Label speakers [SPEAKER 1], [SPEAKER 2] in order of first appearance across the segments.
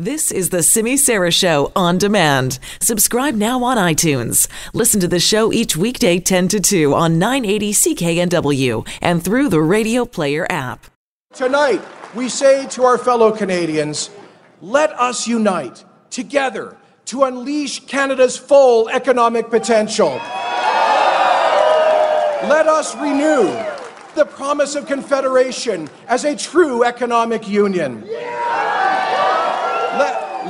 [SPEAKER 1] This is the Simi Sara Show on demand. Subscribe now on iTunes. Listen to the show each weekday 10 to 2 on 980 CKNW and through the Radio Player app.
[SPEAKER 2] Tonight, we say to our fellow Canadians, let us unite together to unleash Canada's full economic potential. Let us renew the promise of confederation as a true economic union.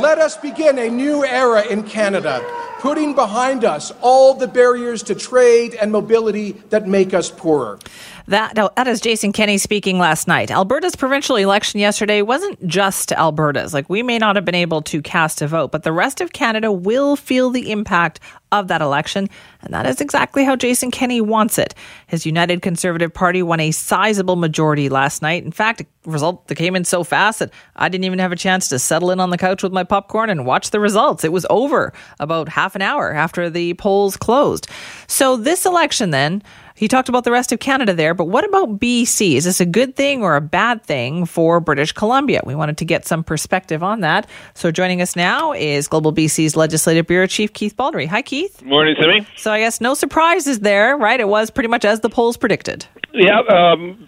[SPEAKER 2] Let, us begin a new era in Canada, putting behind us all the barriers to trade and mobility that make us poorer.
[SPEAKER 3] That, oh, that is Jason Kenney speaking last night. Alberta's provincial election yesterday wasn't just Alberta's. Like, we may not have been able to cast a vote, but the rest of Canada will feel the impact of that election. And that is exactly how Jason Kenney wants it. His United Conservative Party won a sizable majority last night. In fact, a result that came in so fast that I didn't even have a chance to settle in on the couch with my popcorn and watch the results. It was over about half an hour after the polls closed. So, this election then he talked about the rest of Canada there, but what about BC? Is this a good thing or a bad thing for British Columbia? We wanted to get some perspective on that. So joining us now is Global BC's Legislative Bureau Chief Keith Baldry. Hi, Keith.
[SPEAKER 4] Morning, Simi.
[SPEAKER 3] So I guess no surprises there, right? It was pretty much as the polls predicted.
[SPEAKER 4] Yeah, um,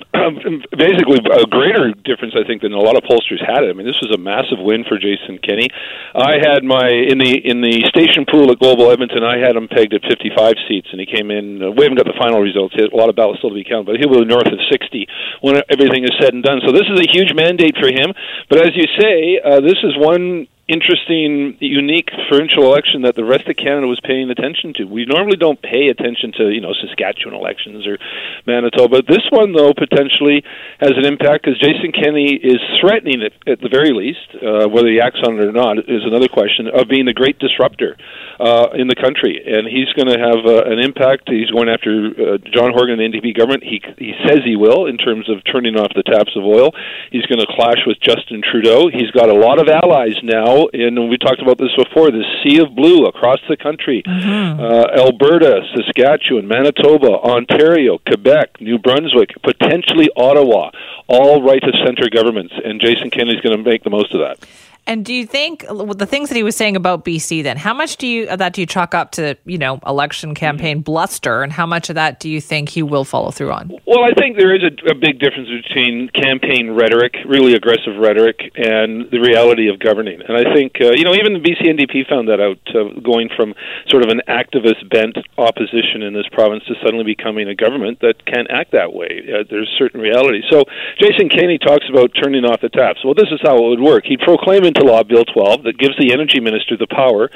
[SPEAKER 4] basically a greater difference, I think, than a lot of pollsters had it. I mean, this was a massive win for Jason Kenney. I had my in the in the station pool at Global Edmonton. I had him pegged at 55 seats, and he came in. Uh, we haven't got the final results yet. A lot of ballots still to be counted, but he'll be north of 60 when everything is said and done. So this is a huge mandate for him. But as you say, uh, this is one interesting, unique provincial election that the rest of Canada was paying attention to. We normally don't pay attention to, you know, Saskatchewan elections or Manitoba. This one, though, potentially has an impact because Jason Kenney is threatening it at the very least. Uh, whether he acts on it or not is another question. Of being the great disruptor uh, in the country, and he's going to have uh, an impact. He's going after uh, John Horgan and the NDP government. He he says he will in terms of turning off the taps of oil. He's going to clash with Justin Trudeau. He's got a lot of allies now and we talked about this before, the sea of blue across the country mm-hmm. uh, Alberta, Saskatchewan, Manitoba, Ontario, Quebec, New Brunswick, potentially Ottawa, all right of center governments. And Jason Kenney's going to make the most of that.
[SPEAKER 3] And do you think the things that he was saying about BC then, how much do you of that do you chalk up to, you know, election campaign mm-hmm. bluster and how much of that do you think he will follow through on?
[SPEAKER 4] Well, I think there is a, a big difference between campaign rhetoric, really aggressive rhetoric, and the reality of governing. And I think, uh, you know, even the BC NDP found that out, uh, going from sort of an activist bent opposition in this province to suddenly becoming a government that can't act that way. Uh, there's certain reality. So Jason Kenney talks about turning off the taps. Well, this is how it would work. He'd proclaim into law Bill 12 that gives the energy minister the power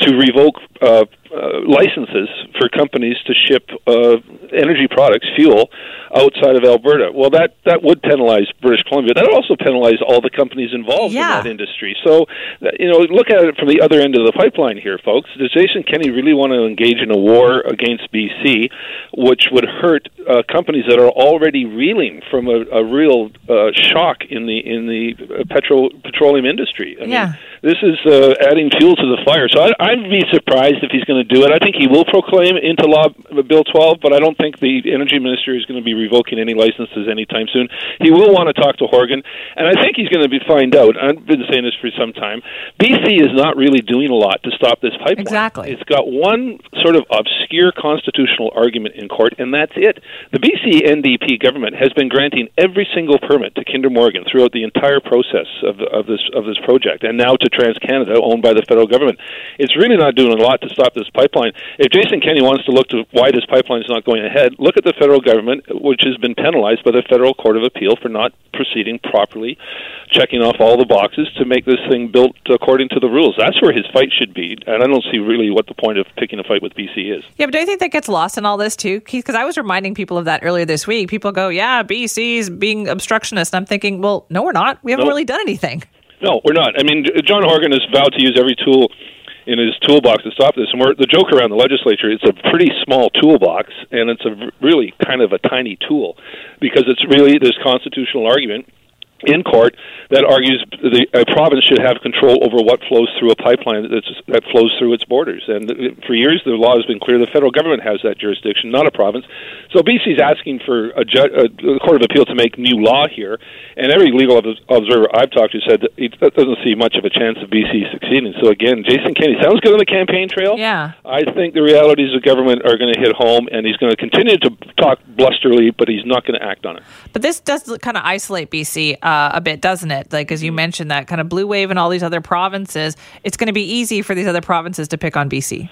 [SPEAKER 4] to revoke uh, uh, licenses for companies to ship uh, energy products, fuel, outside of Alberta. Well, that that would penalize British Columbia. That would also penalize all the companies involved
[SPEAKER 3] yeah.
[SPEAKER 4] in that industry. So, you know, look at it from the other end of the pipeline here, folks. Does Jason Kenney really want to engage in a war against BC, which would hurt uh, companies that are already reeling from a, a real uh, shock in the in the petro petroleum industry?
[SPEAKER 3] I yeah.
[SPEAKER 4] mean, this is uh, adding fuel to the fire. So I, I'd be surprised if he's going to do it. I think he will proclaim into law Bill 12, but I don't think the energy minister is going to be revoking any licenses anytime soon. He will want to talk to Horgan, and I think he's going to be find out. I've been saying this for some time. BC is not really doing a lot to stop this pipeline.
[SPEAKER 3] Exactly.
[SPEAKER 4] It's got one sort of obscure constitutional argument in court, and that's it. The BC NDP government has been granting every single permit to Kinder Morgan throughout the entire process of, of this of this project, and now to TransCanada, owned by the federal government. It's really not doing a lot to stop this pipeline. If Jason Kenney wants to look to why this pipeline is not going ahead, look at the federal government, which has been penalized by the Federal Court of Appeal for not proceeding properly, checking off all the boxes to make this thing built according to the rules. That's where his fight should be, and I don't see really what the point of picking a fight with BC is.
[SPEAKER 3] Yeah, but do you think that gets lost in all this too, Keith? Because I was reminding people of that earlier this week. People go, "Yeah, BC's being obstructionist," and I'm thinking, "Well, no, we're not. We haven't really done anything."
[SPEAKER 4] No, we're not. I mean, John Horgan has vowed to use every tool in his toolbox to stop this. And we're, the joke around the legislature, it's a pretty small toolbox, and it's a really kind of a tiny tool because it's really this constitutional argument in court that argues the a province should have control over what flows through a pipeline that's, that flows through its borders. And for years, the law has been clear: the federal government has that jurisdiction, not a province. So BC is asking for a, ju- a, court of appeal to make new law here. And every legal observer I've talked to said that it doesn't see much of a chance of BC succeeding. So again, Jason Kenney sounds good on the campaign trail.
[SPEAKER 3] Yeah,
[SPEAKER 4] I think the realities of government are going to hit home, and he's going to continue to talk blusterly, but he's not going to act on it.
[SPEAKER 3] But this does kind of isolate BC. Uh, uh, a bit, doesn't it? Like as you mm-hmm. mentioned, that kind of blue wave and all these other provinces. It's going to be easy for these other provinces to pick on BC.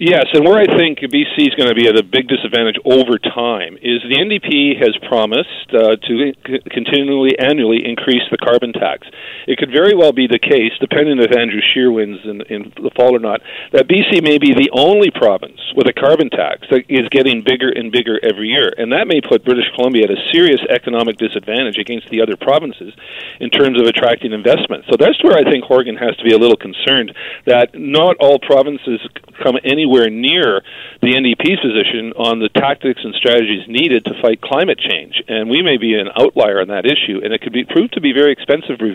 [SPEAKER 4] Yes, and where I think BC is going to be at a big disadvantage over time is the NDP has promised uh, to c- continually annually increase the carbon tax. It could very well be the case, depending if Andrew Scheer wins in, in the fall or not, that BC may be the only province with a carbon tax that is getting bigger and bigger every year, and that may put British Columbia at a serious economic disadvantage against the other provinces in terms of attracting investment. So that's where I think Horgan has to be a little concerned that not all provinces come anywhere near the NDP's position on the tactics and strategies needed to fight climate change. And we may be an outlier on that issue, and it could be proved to be very expensive for.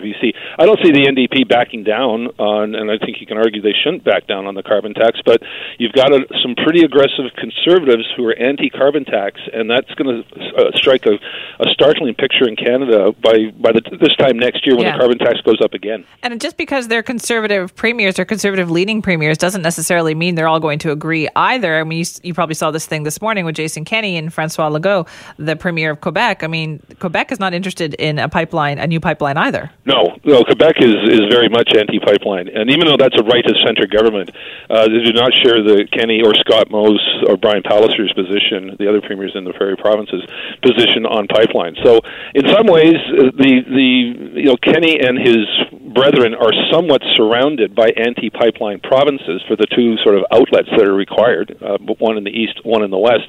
[SPEAKER 4] I don't see the NDP backing down on, and I think you can argue they shouldn't back down on the carbon tax, but you've got a, some pretty aggressive conservatives who are anti-carbon tax, and that's going to uh, strike a, a startling picture in Canada by by the, this time next year when yeah. the carbon tax goes up again.
[SPEAKER 3] And just because they're conservative premiers or conservative leading premiers doesn't necessarily mean they're all going to agree either. I mean, you, you probably saw this thing this morning with Jason Kenney and Francois Legault, the premier of Quebec. I mean, Quebec is not interested in a pipeline, a new pipeline either.
[SPEAKER 4] No, no, Quebec is, is very much anti-pipeline, and even though that's a right of center government, uh, they do not share the Kenney or Scott Moe's or Brian Pallister's position, the other premiers in the prairie provinces' position on pipelines. So, in some ways, uh, the the you know Kenney and his brethren are somewhat surrounded by anti-pipeline provinces for the two sort of outlets that are required, uh, one in the east, one in the west.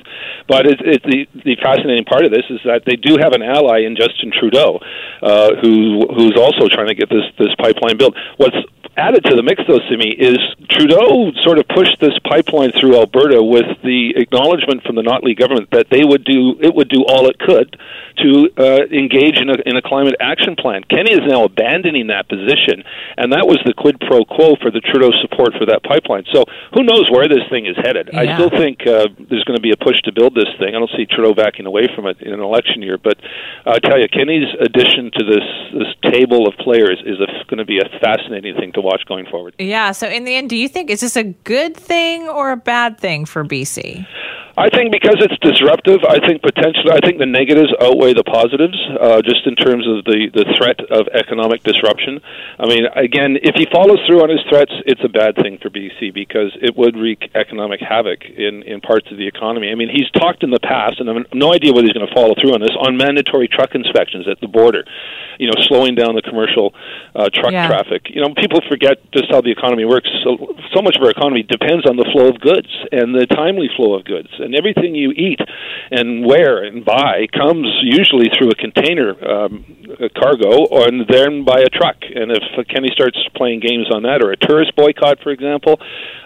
[SPEAKER 4] But it, it, the the fascinating part of this is that they do have an ally in Justin Trudeau, uh, who who's also trying to get this this pipeline built. What's added to the mix, though, Simi, is Trudeau sort of pushed this pipeline through Alberta with the acknowledgement from the Notley government that they would do it would do all it could to uh, engage in a, in a climate action plan. Kenney is now abandoning that position, and that was the quid pro quo for the Trudeau support for that pipeline. So who knows where this thing is headed? Yeah. I still think uh, there's going to be a push to build this thing. I don't see Trudeau backing away from it in an election year, but I tell you, Kenney's addition to this this table of players is going to be a fascinating thing to watch going forward.
[SPEAKER 3] Yeah. So in the end, do you think is this a good thing or a bad thing for BC?
[SPEAKER 4] I think because it's disruptive, I think potentially, I think the negatives outweigh the positives, uh, just in terms of the the threat of economic disruption. I mean, again, if he follows through on his threats, it's a bad thing for BC because it would wreak economic havoc in in parts of the economy. I mean, he's talked in the past, and I have no idea whether he's going to follow through on this on mandatory truck inspections at the border. You know, slowing down the commercial uh, truck yeah. traffic. You know, people forget just how the economy works. So so much of our economy depends on the flow of goods and the timely flow of goods and everything you eat and wear and buy comes usually through a container um, a cargo and then by a truck. And if Kenney starts playing games on that, or a tourist boycott, for example,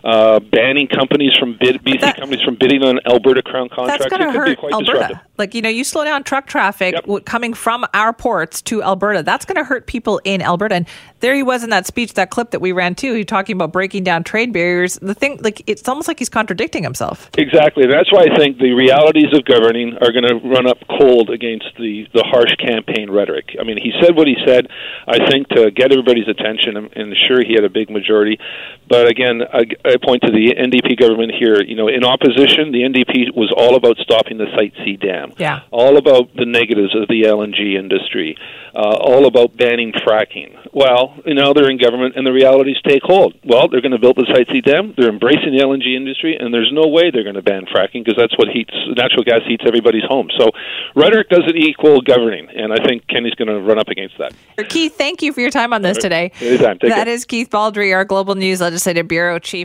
[SPEAKER 4] uh, banning companies from bid, BC that, companies from bidding on Alberta Crown contracts,
[SPEAKER 3] that's
[SPEAKER 4] it could be quite
[SPEAKER 3] Alberta.
[SPEAKER 4] disruptive.
[SPEAKER 3] Like you know, you slow down truck traffic yep. coming from our ports to Alberta. That's going to hurt people in Alberta. And there he was in that speech, that clip that we ran too. He talking about breaking down trade barriers. The thing, like it's almost like he's contradicting himself.
[SPEAKER 4] Exactly. That's why I think the realities of governing are going to run up cold against the the harsh campaign rhetoric. I mean, he said what he said. I think to get everybody's attention, and sure, he had a big majority. But again, I, I point to the NDP government here. You know, in opposition, the NDP was all about stopping the Site C dam.
[SPEAKER 3] Yeah.
[SPEAKER 4] All about the negatives of the LNG industry. Uh, all about banning fracking. Well, you know, they're in government, and the realities take hold. Well, they're going to build the Site C dam. They're embracing the LNG industry, and there's no way they're going to ban fracking because that's what heats natural gas heats everybody's home. So, rhetoric doesn't equal governing, and I think Kenney's going to run up against that.
[SPEAKER 3] Keith, thank you for your time on this today.
[SPEAKER 4] Anytime.
[SPEAKER 3] Take that care. is Keith Baldry, our Global News Legislative Bureau Chief.